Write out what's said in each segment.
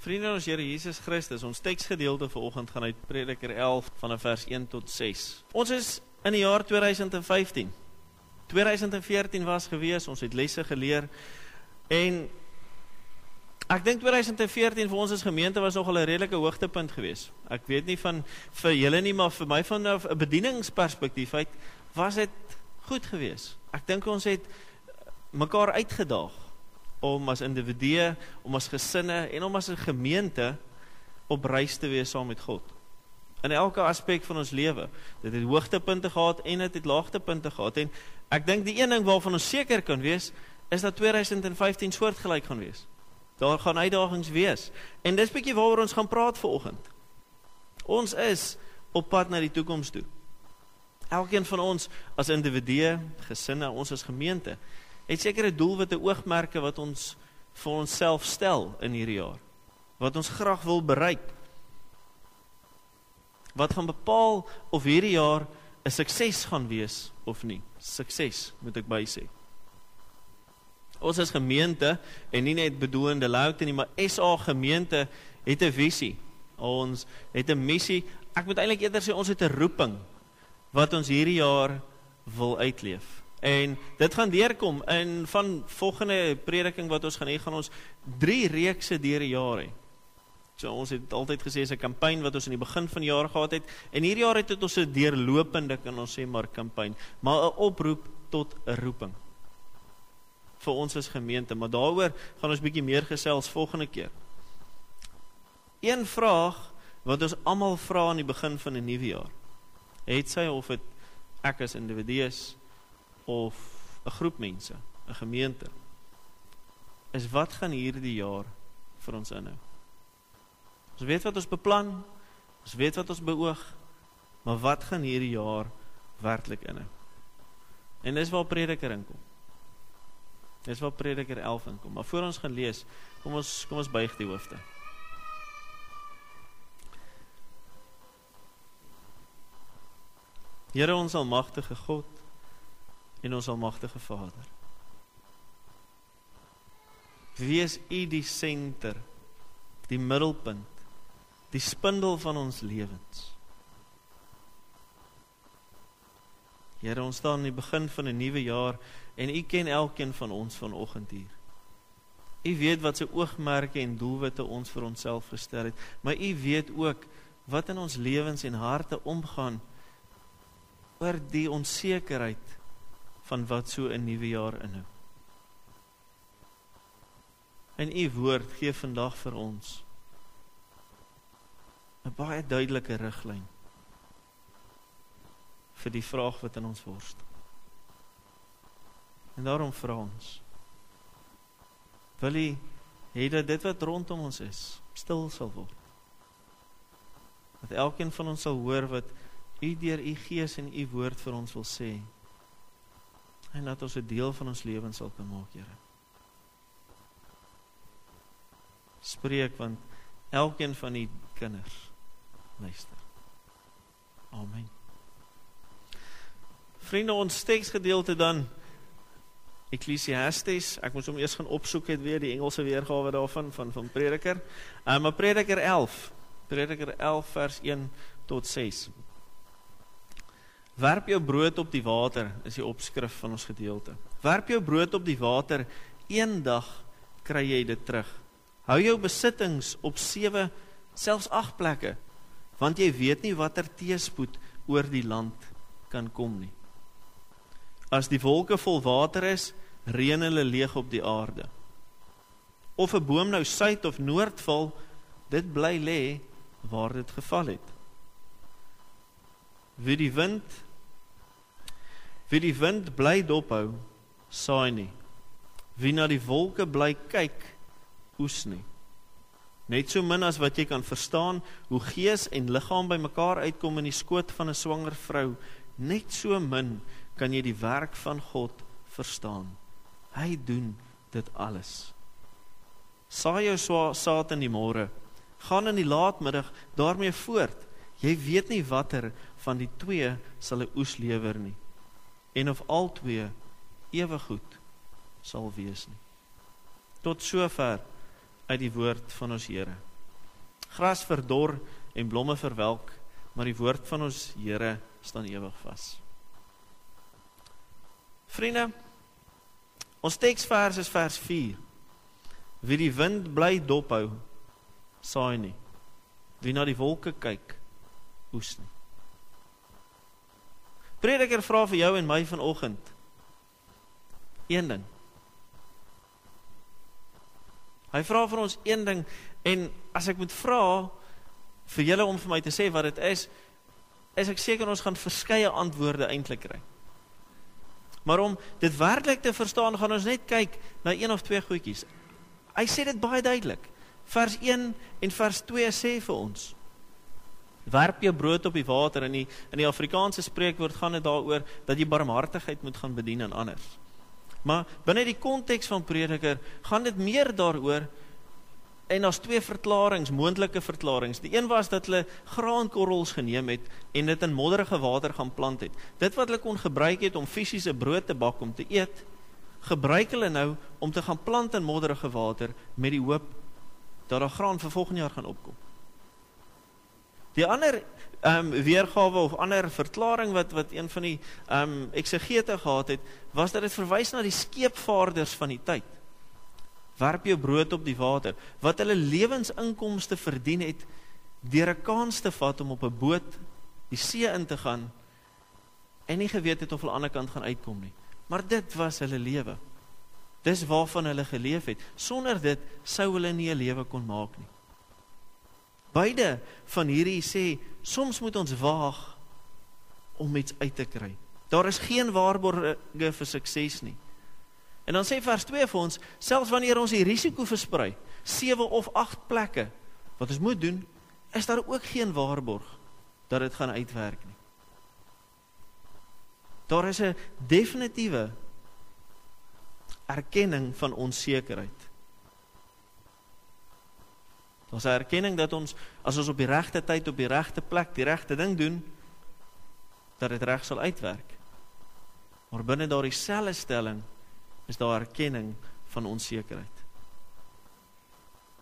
Vriende ons Here Jesus Christus, ons teksgedeelte vir oggend gaan uit Prediker 11 vanaf vers 1 tot 6. Ons is in die jaar 2015. 2014 was gewees, ons het lesse geleer en ek dink 2014 vir ons as gemeente was nogal 'n redelike hoogtepunt geweest. Ek weet nie van vir julle nie, maar vir my van 'n bedieningsperspektief uit was dit goed geweest. Ek dink ons het mekaar uitgedaag om as individue, om as gesinne en om as 'n gemeente op reis te wees saam met God. In elke aspek van ons lewe. Dit het hoogtepunte gehad en dit het laagtepunte gehad en ek dink die een ding waarvan ons seker kan wees is dat 2015 soortgelyk gaan wees. Daar gaan uitdagings wees. En dis bietjie waaroor ons gaan praat vanoggend. Ons is op pad na die toekoms toe. Elkeen van ons as individue, gesinne, ons as gemeente het sekere doelwitte oogmerke wat ons vir onsself stel in hierdie jaar. Wat ons graag wil bereik. Wat gaan bepaal of hierdie jaar 'n sukses gaan wees of nie. Sukses, moet ek by sê. Ons as gemeente en nie net bedoelende louter nie, maar SA gemeente het 'n visie. Ons het 'n missie. Ek moet eintlik eerder sê ons het 'n roeping wat ons hierdie jaar wil uitleef. En dit gaan deurkom in van volgende prediking wat ons gaan hê gaan ons drie reekse deur die jaar hê. So ons het altyd gesê is 'n kampanje wat ons in die begin van die jaar gehad het en hierdie jaar het ons 'n deurlopende kan ons sê maar kampanje, maar 'n oproep tot 'n roeping vir ons as gemeente, maar daaroor gaan ons bietjie meer gesels volgende keer. Een vraag wat ons almal vra aan die begin van 'n nuwe jaar. Het sy of dit ek as individu is of 'n groep mense, 'n gemeente, is wat gaan hierdie jaar vir ons inhou. Ons weet wat ons beplan, ons weet wat ons beoog, maar wat gaan hierdie jaar werklik inhou? En dis waar prediker inkom. Dis waar prediker 11 inkom. Maar voor ons gaan lees, kom ons kom ons buig die hoofde. Here ons almagtige God, en ons almagtige Vader. Wees U die senter, die middelpunt, die spindel van ons lewens. Here, ons staan aan die begin van 'n nuwe jaar en U ken elkeen van ons vanoggend hier. U weet wat se oogmerke en doelwitte ons vir onsself gestel het, maar U weet ook wat in ons lewens en harte omgaan oor die onsekerheid van wat so 'n nuwe jaar inhou. En u woord gee vandag vir ons 'n baie duidelike riglyn vir die vraag wat in ons worstel. En daarom vra ons wil u hê dat dit wat rondom ons is stil sal word. Dat elkeen van ons sal hoor wat u deur u gees en u woord vir ons wil sê en dat ons 'n deel van ons lewens sal kan maak, Here. Spreek want elkeen van u kinders luister. Amen. Vriende, ons teksgedeelte dan Ecclesiastes. Ek moet hom eers gaan opsoek het weer die Engelse weergawe daarvan van van Prediker. Um, maar Prediker 11. Prediker 11 vers 1 tot 6. Werp jou brood op die water is die opskrif van ons gedeelte. Werp jou brood op die water, eendag kry jy dit terug. Hou jou besittings op 7, selfs 8 plekke, want jy weet nie watter teëspoed oor die land kan kom nie. As die wolke vol water is, reën hulle leeg op die aarde. Of 'n boom nou suid of noord val, dit bly lê waar dit geval het. Wie die wind Wie die wind bly dophou, saai nie. Wie na die wolke bly kyk, oes nie. Net so min as wat jy kan verstaan hoe gees en liggaam bymekaar uitkom in die skoot van 'n swanger vrou, net so min kan jy die werk van God verstaan. Hy doen dit alles. Saai jou saad in die môre, gaan in die laatmiddag daarmee voort. Jy weet nie watter van die twee sal 'n oes lewer nie en of albei ewe goed sal wees nie. Tot sover uit die woord van ons Here. Gras verdor en blomme verwelk, maar die woord van ons Here staan ewig vas. Vriende, ons teksvers is vers 4. Wie die wind bly dophou, saai nie. Wie na die wolke kyk, oes nie. Prediker vra vir jou en my vanoggend een ding. Hy vra vir ons een ding en as ek moet vra vir julle om vir my te sê wat dit is, is ek seker ons gaan verskeie antwoorde eintlik kry. Maar om dit werklik te verstaan, gaan ons net kyk na een of twee goedjies. Hy sê dit baie duidelik. Vers 1 en vers 2 sê vir ons: Werp jou brood op die water in die in die Afrikaanse spreekwoord gaan dit daaroor dat jy barmhartigheid moet gaan bedien aan ander. Maar binne die konteks van prediker gaan dit meer daaroor en daar's twee verklaringe, moontlike verklaringe. Die een was dat hulle graankorrels geneem het en dit in modderige water gaan plant het. Dit wat hulle kon gebruik het om fisiese brood te bak om te eet, gebruik hulle nou om te gaan plant in modderige water met die hoop dat daar graan vir volgende jaar gaan opkom. Die ander ehm um, weergawe of ander verklaring wat wat een van die ehm um, eksegete gehad het, was dat dit verwys na die skeepvaarders van die tyd. Werp jou brood op die water wat hulle lewensinkomste verdien het deur 'n kans te vat om op 'n boot die see in te gaan en nie geweet het of hulle aan die ander kant gaan uitkom nie. Maar dit was hulle lewe. Dis waarvan hulle geleef het. Sonder dit sou hulle nie 'n lewe kon maak nie. Beide van hierdie sê soms moet ons waag om iets uit te kry. Daar is geen waarborge vir sukses nie. En dan sê vers 2 vir ons, selfs wanneer ons die risiko versprei, 7 of 8 plekke wat ons moet doen, is daar ook geen waarborg dat dit gaan uitwerk nie. Daar is 'n definitiewe erkenning van onsekerheid. 'n erkenning dat ons as ons op die regte tyd op die regte plek die regte ding doen, dat dit reg sal uitwerk. Maar binne daardie selfe stelling is daar erkenning van onsekerheid.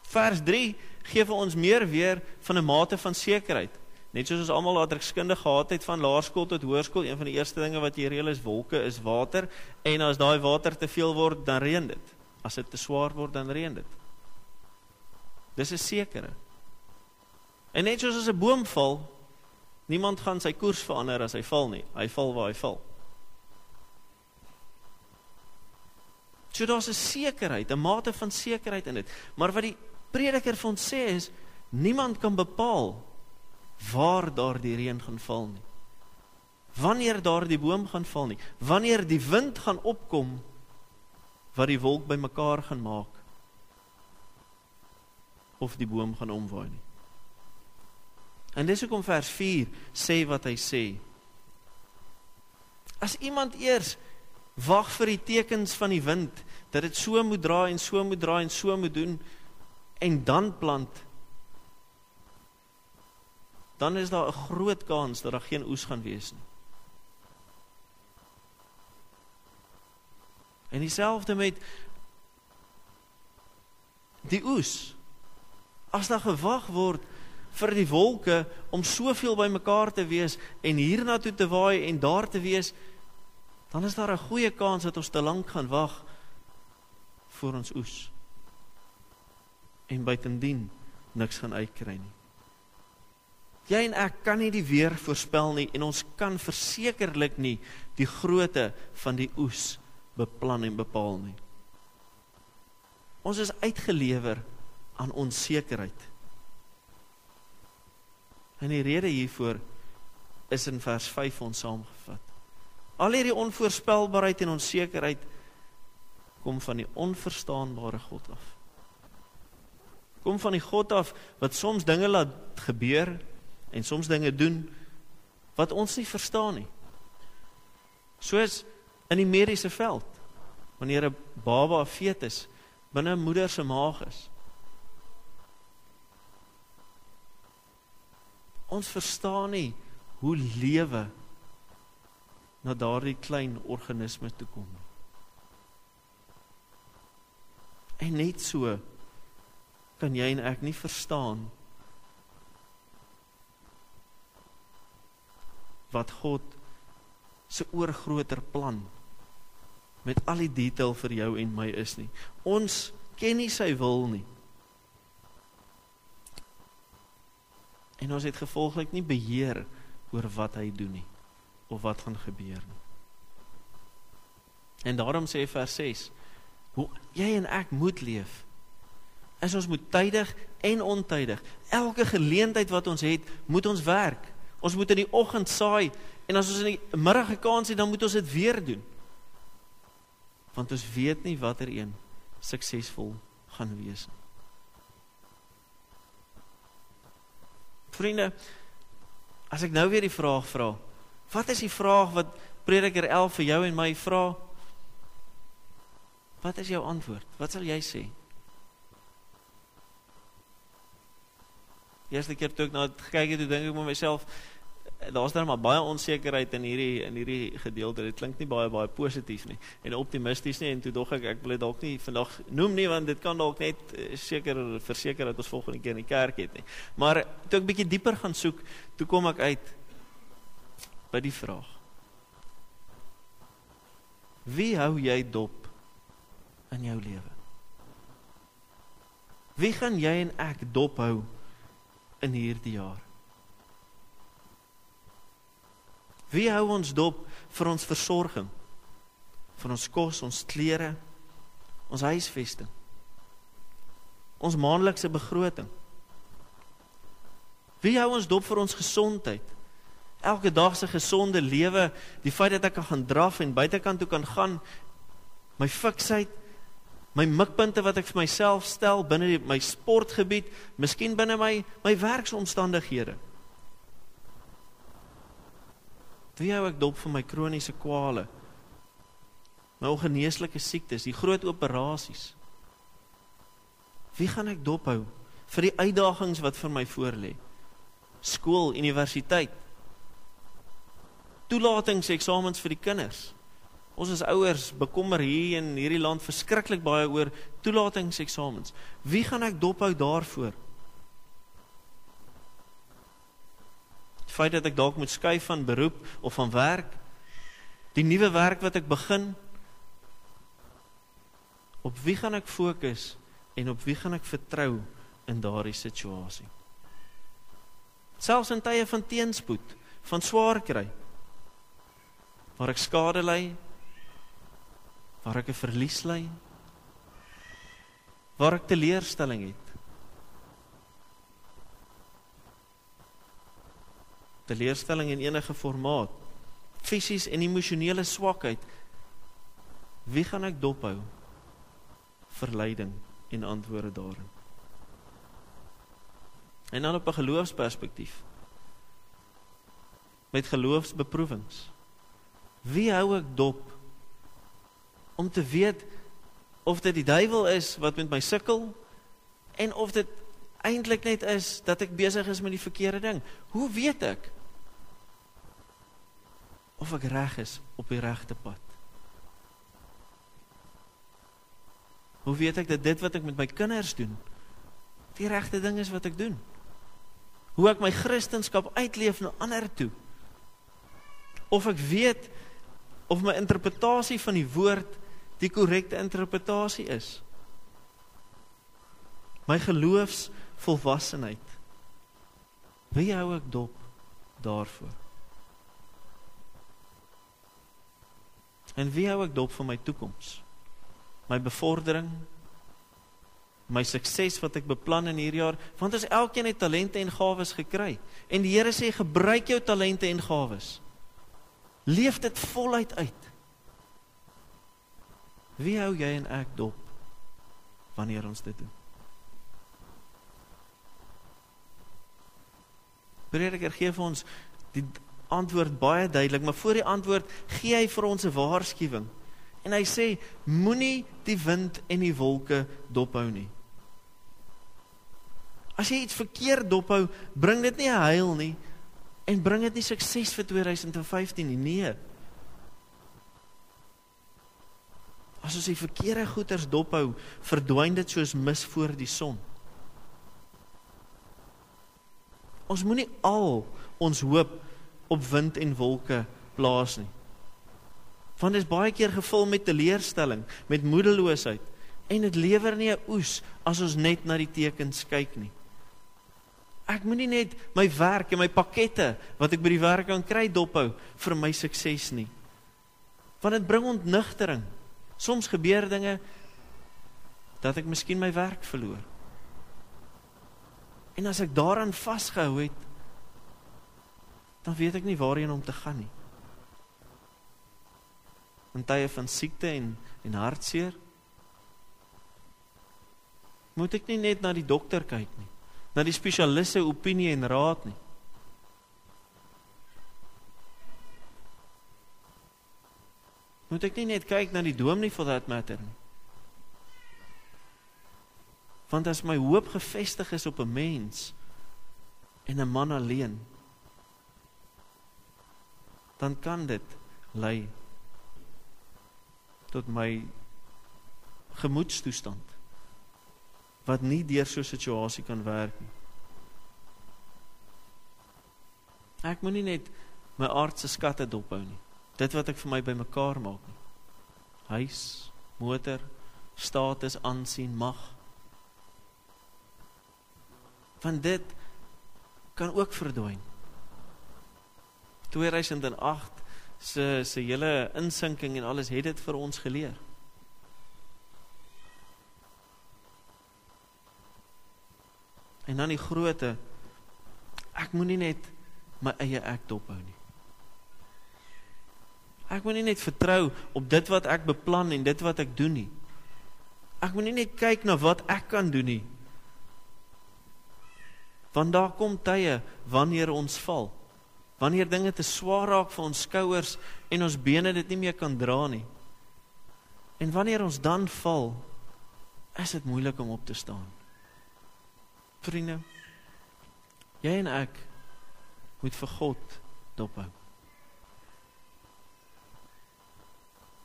Vers 3 gee vir ons meer weer van 'n mate van sekerheid. Net soos ons almal later geskundig gehad het van laerskool tot hoërskool, een van die eerste dinge wat jy reël is wolke is water en as daai water te veel word, dan reën dit. As dit te swaar word, dan reën dit. Dis 'n sekere. En net soos as 'n boom val, niemand gaan sy koers verander as hy val nie. Hy val waar hy val. So daar's 'n sekerheid, 'n mate van sekerheid in dit. Maar wat die prediker vir ons sê is niemand kan bepaal waar daardie reën gaan val nie. Wanneer daardie boom gaan val nie. Wanneer die wind gaan opkom wat die wolk bymekaar gaan maak of die boom gaan omwaai nie. En dis hoekom vers 4 sê wat hy sê. As iemand eers wag vir die tekens van die wind dat dit so moet draai en so moet draai en so moet doen en dan plant dan is daar 'n groot kans dat daar geen oes gaan wees nie. En dieselfde met die oes. As daar gewag word vir die wolke om soveel bymekaar te wees en hiernatoe te waai en daar te wees, dan is daar 'n goeie kans dat ons te lank gaan wag vir ons oes. En buitendien niks gaan uitkry nie. Jy en ek kan nie die weer voorspel nie en ons kan versekerlik nie die grootte van die oes beplan en bepaal nie. Ons is uitgelewer aan onsekerheid. En die rede hiervoor is in vers 5 ons saamgevat. Al hierdie onvoorspelbaarheid en onsekerheid kom van die onverstaanbare God af. Kom van die God af wat soms dinge laat gebeur en soms dinge doen wat ons nie verstaan nie. Soos in die mediese veld wanneer 'n baba fetus binne 'n moeder se maag is. Ons verstaan nie hoe lewe na daardie klein organisme toe kom nie. En net so kan jy en ek nie verstaan wat God se oorgroter plan met al die detail vir jou en my is nie. Ons ken nie sy wil nie. En ons het gevolglik nie beheer oor wat hy doen nie of wat gaan gebeur nie. En daarom sê vers 6: Hoe jy en ek moet leef is ons moet tydig en ontydig. Elke geleentheid wat ons het, moet ons werk. Ons moet in die oggend saai en as ons in die middag 'n kans het, dan moet ons dit weer doen. Want ons weet nie watter een suksesvol gaan wees nie. Vriende, as ek nou weer die vraag vra, wat is die vraag wat Prediker 11 vir jou en my vra? Wat is jou antwoord? Wat sal jy sê? Eerste keer toe ek na dit gekyk het, dink ek met myself daar's dan maar baie onsekerheid in hierdie in hierdie gedeelte. Dit klink nie baie baie positief nie en optimisties nie en toe dog ek ek wil dit dalk nie vandag noem nie want dit kan dalk net eh, seker verseker dat ons volgende keer in die kerk het nie. Maar toe ek bietjie dieper gaan soek, toe kom ek uit by die vraag. Wie hou jy dop in jou lewe? Wie gaan jy en ek dop hou in hierdie jaar? Wie hou ons dop vir ons versorging? Vir ons kos, ons klere, ons huisvesting. Ons maandelikse begroting. Wie hou ons dop vir ons gesondheid? Elke dag se gesonde lewe, die feit dat ek kan gaan draf en buitekant toe kan gaan, my fiksheid, my mikpunte wat ek vir myself stel binne my sportgebied, miskien binne my my werksomstandighede. Wie hou ek dop vir my kroniese kwale? My ongeneeslike siektes, die groot operasies. Wie gaan ek dop hou vir die uitdagings wat vir my voorlê? Skool, universiteit. Toelatingseksamens vir die kinders. Ons as ouers bekommer hier in hierdie land verskriklik baie oor toelatingseksamens. Wie gaan ek dop hou daarvoor? Feit dat ek dalk moet skuif van beroep of van werk, die nuwe werk wat ek begin, op wie gaan ek fokus en op wie gaan ek vertrou in daardie situasie? Selfs in tye van teenspoed, van swaar kry, waar ek skade ly, waar ek 'n verlies ly, waar ek teleurstelling het, teleurstelling in enige formaat, fisies en emosionele swakheid, wie gaan ek dophou? Verleiding en antwoorde daarin. En dan op 'n geloofsperspektief. Met geloofsbeproewings. Wie hou ek dop om te weet of dit die duiwel is wat met my sukkel en of dit eintlik net is dat ek besig is met die verkeerde ding. Hoe weet ek? Of ek reg is op die regte pad. Hoe weet ek dat dit wat ek met my kinders doen die regte ding is wat ek doen? Hoe ek my kristendom uitleef na ander toe? Of ek weet of my interpretasie van die woord die korrekte interpretasie is? My geloofsvolwassenheid. Wie hou ek dop daarvoor? En wie hou ek dop vir my toekoms? My bevordering, my sukses wat ek beplan in hierdie jaar, want ons elkeen het talente en gawes gekry. En die Here sê gebruik jou talente en gawes. Leef dit voluit uit. Wie hou jy en ek dop wanneer ons dit doen? Prediker gee vir ons die antwoord baie duidelik, maar voor die antwoord gee hy vir ons 'n waarskuwing. En hy sê moenie die wind en die wolke dophou nie. As jy iets verkeerd dophou, bring dit nie heil nie en bring dit nie sukses vir 2015 nie. Nee. As ons die verkeerde goeders dophou, verdwyn dit soos mis voor die son. Ons moenie al ons hoop op wind en wolke plaas nie. Want dit is baie keer gevul met teleurstelling, met moedeloosheid en dit lewer nie 'n oes as ons net na die tekens kyk nie. Ek moenie net my werk en my pakkette wat ek by die werk kan kry dophou vir my sukses nie. Want dit bring ontnigtering. Soms gebeur dinge dat ek miskien my werk verloor. En as ek daaraan vasgehou het, dan weet ek nie waarheen om te gaan nie. In tye van siekte en en hartseer moet ek nie net na die dokter kyk nie, na die spesialiste opinie en raad nie. Moet ek nie net kyk na die dominee for that matter nie. Want as my hoop gefestig is op 'n mens en 'n man alleen, dan kan dit lei tot my gemoedstoestand wat nie deur so 'n situasie kan werk nie. Ek moenie net my aardse skatte dophou nie. Dit wat ek vir my bymekaar maak nie. Huis, motor, status, aansien, mag. Van dit kan ook verdwyn. 2008 se se hele insinking en alles het dit vir ons geleer. En dan die grootte ek moenie net my eie ek dophou nie. Ek moenie net vertrou op dit wat ek beplan en dit wat ek doen nie. Ek moenie net kyk na wat ek kan doen nie. Want daar kom tye wanneer ons val. Wanneer dinge te swaar raak vir ons skouers en ons bene dit nie meer kan dra nie. En wanneer ons dan val, is dit moeilik om op te staan. Vriende, jy en ek moet vir God dophou.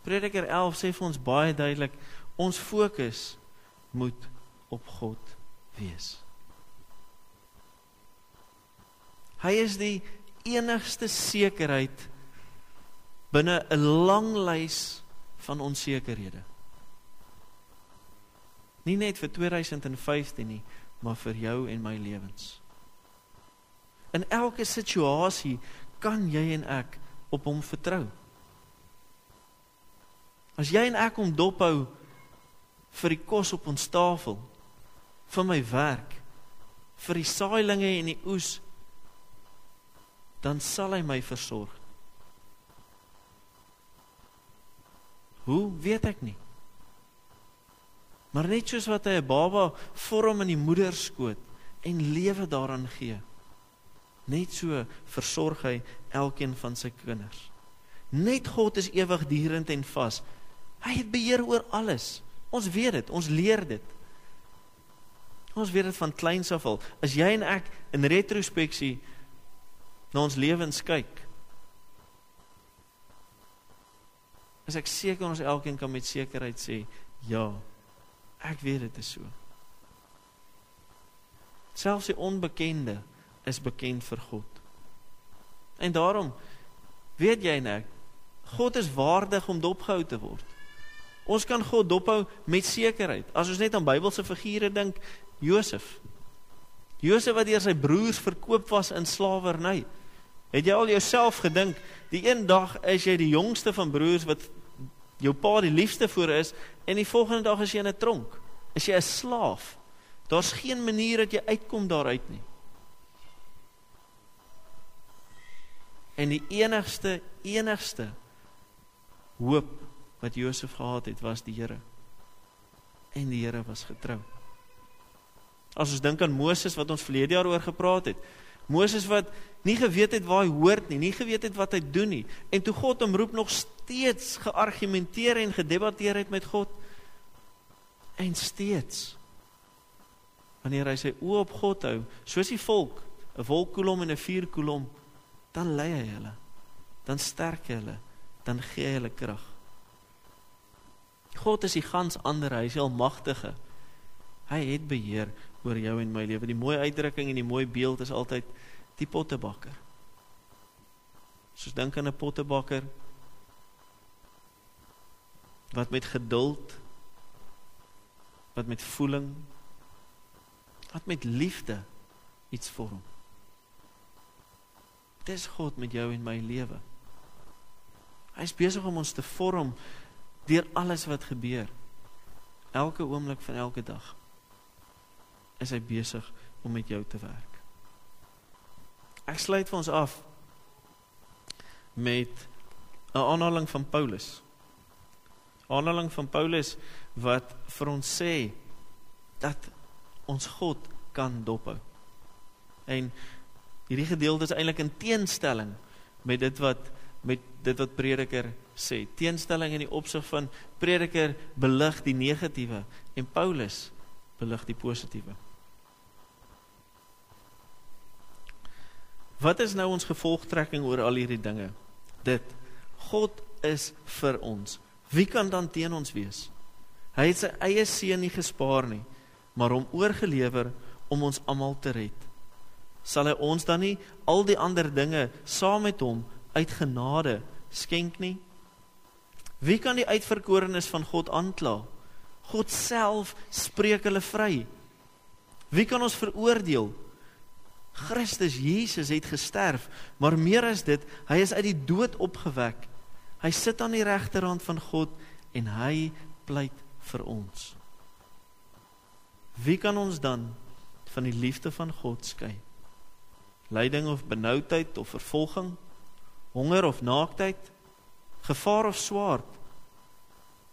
Prediker 11 sê vir ons baie duidelik, ons fokus moet op God wees. Hy is die enigste sekerheid binne 'n lang lys van onsekerhede. Nie net vir 2015 nie, maar vir jou en my lewens. In elke situasie kan jy en ek op hom vertrou. As jy en ek hom dophou vir die kos op ons tafel, vir my werk, vir die saailinge en die oes dan sal hy my versorg. Hoe weet ek nie? Maar net soos wat hy 'n baba vorm in die moeder skoot en lewe daaraan gee, net so versorg hy elkeen van sy kinders. Net God is ewigdurend en vas. Hy het beheer oor alles. Ons weet dit, ons leer dit. Ons weet dit van kleins af al. As jy en ek in retrospeksie na ons lewens kyk. As ek seker ons elkeen kan met sekerheid sê, ja, ek weet dit is so. Selfs die onbekende is bekend vir God. En daarom weet jy net, God is waardig om dopgehou te word. Ons kan God dophou met sekerheid. As ons net aan Bybelse figure dink, Josef. Josef wat deur sy broers verkoop was in slawerny. Het jy al jouself gedink, die een dag is jy die jongste van broers wat jou pa die liefste voor is en die volgende dag is jy in 'n tronk. Is jy 'n slaaf? Daar's geen manier dat jy uitkom daaruit nie. En die enigste enigste hoop wat Josef gehad het, was die Here. En die Here was getrou. As ons dink aan Moses wat ons verlede jaar oor gepraat het, Moses wat nie geweet het waar hy hoort nie, nie geweet het wat hy doen nie. En toe God hom roep nog steeds geargumenteer en gedebatteer het met God. En steeds wanneer hy sy oë op God hou, soos die volk, 'n wolkkolom en 'n vuurkolom, dan lei hy hulle. Dan sterk hy hulle, dan gee hy hulle krag. God is die gans ander, hy is die almagtige. Hy het beheer oor jou en my lewe. Die mooi uitdrukking en die mooi beeld is altyd die pottebakker. Soos dink aan 'n pottebakker wat met geduld wat met voeling wat met liefde iets vorm. Dis God met jou en my lewe. Hy's besig om ons te vorm deur alles wat gebeur. Elke oomblik van elke dag is hy besig om met jou te werk. Ek sluit vir ons af met 'n aanhaling van Paulus. Aanhaling van Paulus wat vir ons sê dat ons God kan dophou. En hierdie gedeelte is eintlik in teenstelling met dit wat met dit wat Prediker sê. Teenstelling in die opsig van Prediker belig die negatiewe en Paulus belig die positiewe. Wat is nou ons gevolgtrekking oor al hierdie dinge? Dit God is vir ons. Wie kan dan teen ons wees? Hy het sy eie seun nie gespaar nie, maar hom oorgelewer om ons almal te red. Sal hy ons dan nie al die ander dinge saam met hom uit genade skenk nie? Wie kan die uitverkorenes van God aankla? God self spreek hulle vry. Wie kan ons veroordeel? Christus Jesus het gesterf, maar meer as dit, hy is uit die dood opgewek. Hy sit aan die regterhand van God en hy pleit vir ons. Wie kan ons dan van die liefde van God skei? Lyding of benoudheid of vervolging, honger of naaktheid, gevaar of swaard?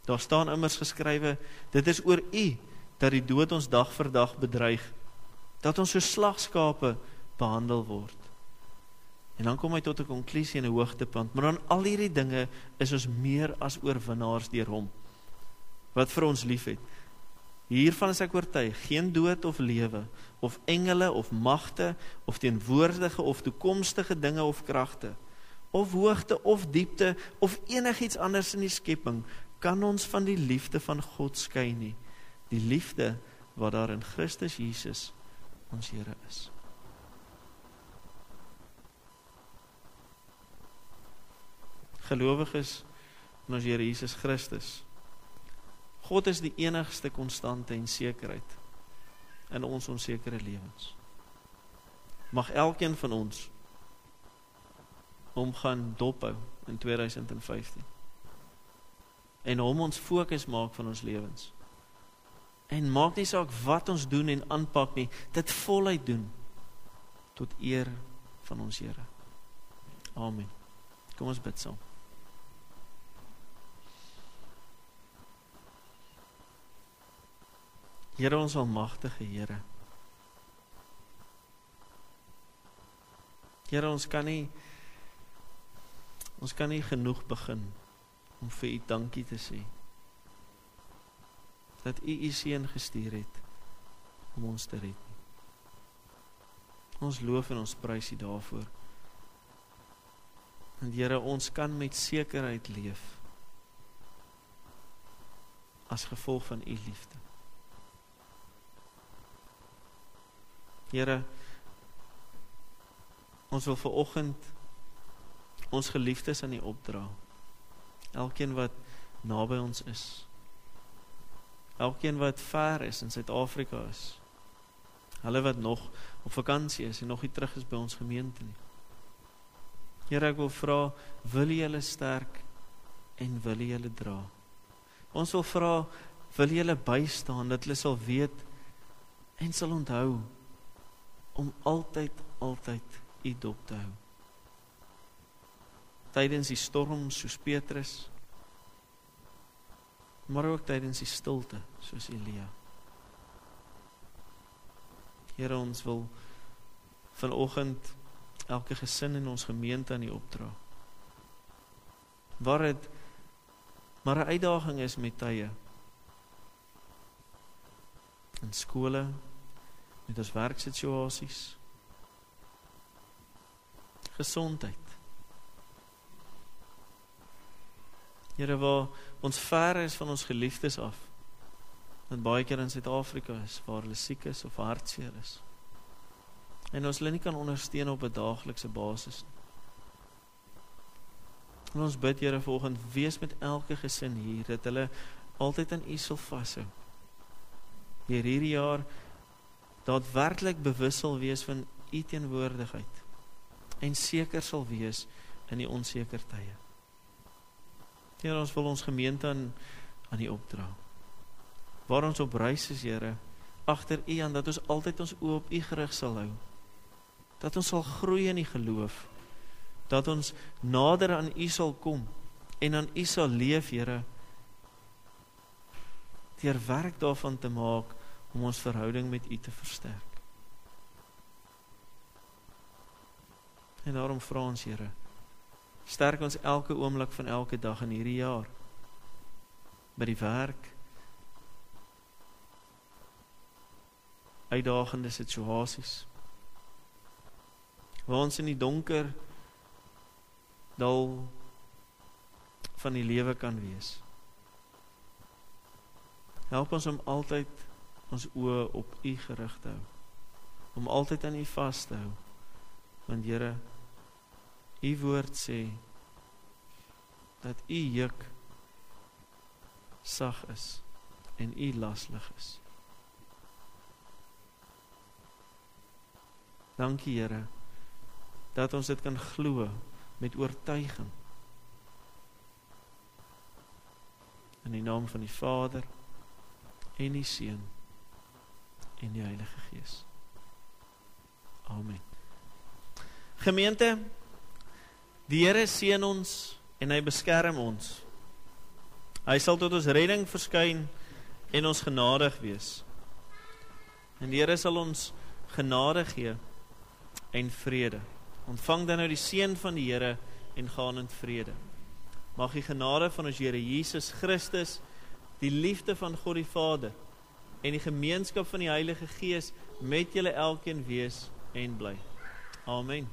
Daar staan immers geskrywe, dit is oor U dat die dood ons dag vir dag bedreig, dat ons so slagskape behandel word. En dan kom hy tot 'n konklusie en 'n hoogtepunt, maar dan al hierdie dinge is ons meer as oorwinnaars deur hom wat vir ons liefhet. Hiervan is ek oortuig, geen dood of lewe of engele of magte of teenwoordige of toekomstige dinge of kragte of hoogte of diepte of enigiets anders in die skepping kan ons van die liefde van God skei nie. Die liefde wat daar in Christus Jesus ons Here is. Gelowiges in ons Here Jesus Christus. God is die enigste konstante en sekerheid in ons onsekere lewens. Mag elkeen van ons omgaan dophou in 2015. En hom ons fokus maak van ons lewens. En maak nie saak wat ons doen en aanpak nie, dit voluit doen tot eer van ons Here. Amen. Kom ons bid saam. Here ons almagtige Here. Here ons kan nie ons kan nie genoeg begin om vir U dankie te sê. Dat U U seun gestuur het om ons te red. Ons loof en ons prys U daarvoor. En Here, ons kan met sekerheid leef as gevolg van U liefde. Here ons wil ver oggend ons geliefdes aan U opdra. Elkeen wat naby ons is. Elkeen wat ver is in Suid-Afrika is. Hulle wat nog op vakansie is en nog nie terug is by ons gemeente nie. Here ek wil vra, wil U hulle sterk en wil U hulle dra? Ons wil vra, wil U hulle bystaan dat hulle sal weet en sal onthou om altyd altyd u dop te hou. Tydens die storm soos Petrus maar ook tydens die stilte soos Elia. Here ons wil vanoggend elke gesin in ons gemeente aan U opdra. Waar dit maar 'n uitdaging is met tye in skole, met ons werksituasies. Gesondheid. Here waar ons ver is van ons geliefdes af. Want baie keer in Suid-Afrika is waar hulle siek is of hartseer is. En ons hulle nie kan ondersteun op 'n daaglikse basis nie. En ons bid Here vanoggend wees met elke gesin hier dat hulle altyd aan U sal vashou. Hier hierdie jaar daadwerklik bewus sal wees van U teenwoordigheid en seker sal wees in die onseker tye. Here ons wil ons gemeente aan aan U opdra. Waar ons op reis is, Here, agter U aan dat ons altyd ons oë op U gerig sal hou. Dat ons sal groei in die geloof. Dat ons nader aan U sal kom en aan U sal leef, Here. Deur werk daarvan te maak om ons verhouding met U te versterk. En daarom vra ons, Here, sterk ons elke oomblik van elke dag in hierdie jaar. By die werk, uitdagende situasies. Waar ons in die donker dal van die lewe kan wees. Help ons om altyd ons oë op U gerig te hou. Om altyd aan U vas te hou. Want Here, U woord sê dat U juk sag is en U laslig is. Dankie Here dat ons dit kan glo met oortuiging. In die naam van die Vader en die Seun en die Heilige Gees. Amen. Gemeente, die Here seën ons en hy beskerm ons. Hy sal tot ons redding verskyn en ons genadig wees. En die Here sal ons genade gee en vrede. Ontvang dan nou die seën van die Here en gaan in vrede. Mag die genade van ons Here Jesus Christus, die liefde van God die Vader en die gemeenskap van die Heilige Gees met julle elkeen wees en bly. Amen.